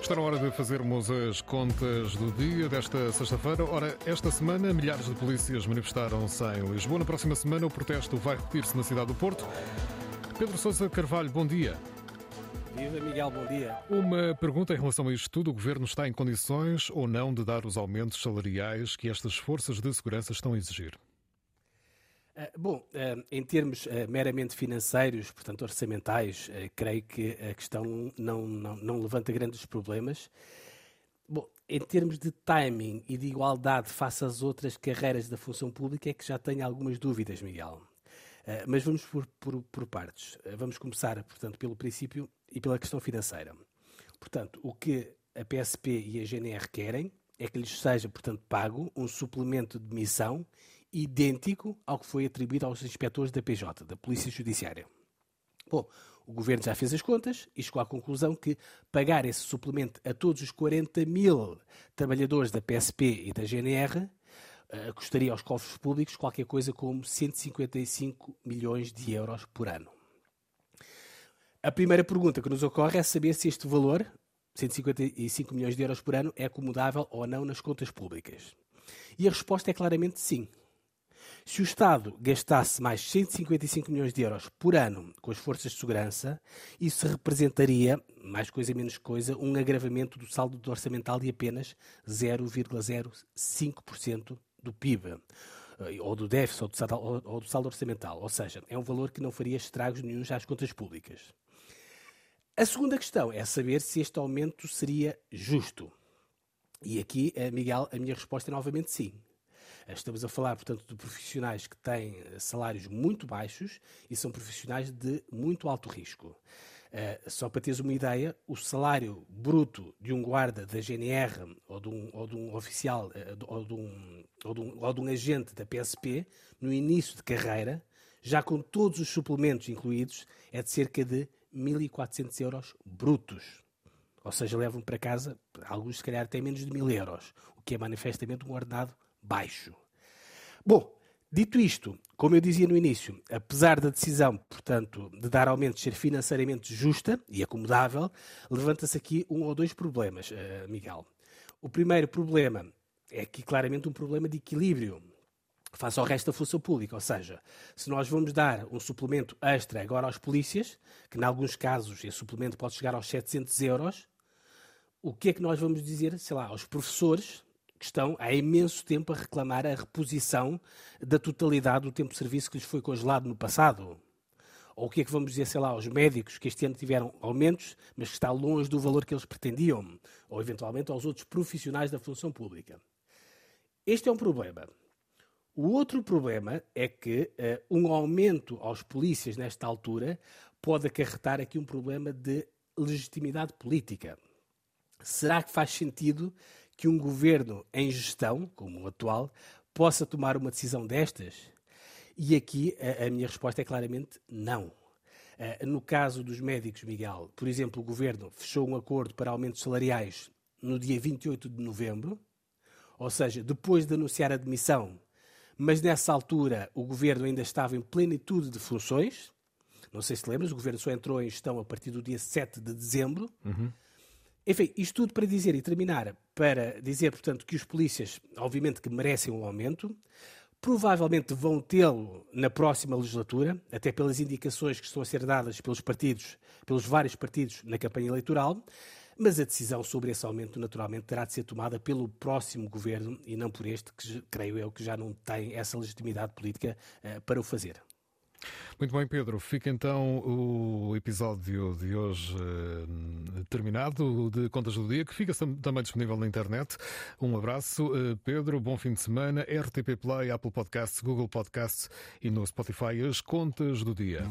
Está na hora de fazermos as contas do dia desta sexta-feira. Ora, esta semana, milhares de polícias manifestaram-se em Lisboa. Na próxima semana, o protesto vai repetir-se na cidade do Porto. Pedro Sousa Carvalho, bom dia. Viva Miguel, bom dia. Uma pergunta em relação a isto tudo: o governo está em condições ou não de dar os aumentos salariais que estas forças de segurança estão a exigir? Uh, bom, uh, em termos uh, meramente financeiros, portanto orçamentais, creio que a questão não, não, não levanta grandes problemas. Bom, em termos de timing e de igualdade face às outras carreiras da função pública, é que já tenho algumas dúvidas, Miguel. mas vamos por, por, por partes. vamos começar, portanto, pelo princípio e pela questão financeira. Portanto, o que a PSP e a GNR querem é que lhes seja, portanto, pago um suplemento de missão idêntico ao que foi atribuído aos inspectores da PJ, da Polícia Judiciária. Bom, o governo já fez as contas e chegou à conclusão que pagar esse suplemento a todos os 40 mil trabalhadores da PSP e da GNR uh, custaria aos cofres públicos qualquer coisa como 155 milhões de euros por ano. A primeira pergunta que nos ocorre é saber se este valor, 155 milhões de euros por ano, é acomodável ou não nas contas públicas. E a resposta é claramente sim. Se o Estado gastasse mais 155 milhões de euros por ano com as forças de segurança, isso representaria, mais coisa menos coisa, um agravamento do saldo orçamental de apenas 0,05% do PIB eh, ou do déficit ou do, saldo, ou do saldo orçamental. Ou seja, é um valor que não faria estragos nenhum às contas públicas. A segunda questão é saber se este aumento seria justo. E aqui, eh, Miguel, a minha resposta é novamente sim. Eh, estamos a falar, portanto, de profissionais que têm eh, salários muito baixos e são profissionais de muito alto risco. Uh, só para teres uma ideia, o salário bruto de um guarda da GNR ou de um, ou de um oficial ou, de um, ou, de um, ou de um agente da PSP, no início de carreira, já com todos os suplementos incluídos, é de cerca de 1.400 euros brutos. Ou seja, levam para casa, alguns se calhar até menos de 1.000 euros, o que é manifestamente um ordenado baixo. Bom, dito isto, como eu dizia no início, apesar da decisão, portanto, de dar aumentos ser financeiramente justa e acomodável, levanta-se aqui um ou dois problemas, uh, Miguel. O primeiro problema é aqui claramente um problema de equilíbrio face ao resto da função pública. Ou seja, se nós vamos dar um suplemento extra agora aos polícias, que em alguns casos esse suplemento pode chegar aos 700 euros, o que é que nós vamos dizer, sei lá, aos professores que estão há imenso tempo a reclamar a reposição da totalidade do tempo de serviço que lhes foi congelado no passado? Ou o que é que vamos dizer, sei lá, aos médicos que este ano tiveram aumentos, mas que está longe do valor que eles pretendiam? Ou eventualmente aos outros profissionais da função pública? Este é um problema. O outro problema é que uh, um aumento aos polícias nesta altura pode acarretar aqui um problema de legitimidade política. Será que faz sentido que um governo em gestão, como o atual, possa tomar uma decisão destas? E aqui a, a minha resposta é claramente não. Uh, no caso dos médicos, Miguel, por exemplo, o governo fechou um acordo para aumentos salariais no dia 28 de novembro, ou seja, depois de anunciar a demissão mas nessa altura o governo ainda estava em plenitude de funções. Não sei se lembras, o governo só entrou em gestão a partir do dia 7 de dezembro. Uhum. Enfim, isto tudo para dizer e terminar, para dizer, portanto, que os polícias, obviamente, que merecem um aumento, provavelmente vão tê-lo na próxima legislatura, até pelas indicações que estão a ser dadas pelos partidos, pelos vários partidos na campanha eleitoral, mas a decisão sobre esse aumento, naturalmente, terá de ser tomada pelo próximo governo e não por este, que creio eu que já não tem essa legitimidade política uh, para o fazer. Muito bem, Pedro. Fica então o episódio de hoje uh, terminado, de Contas do Dia, que fica também disponível na internet. Um abraço, uh, Pedro. Bom fim de semana. RTP Play, Apple Podcasts, Google Podcasts e no Spotify, as Contas do Dia.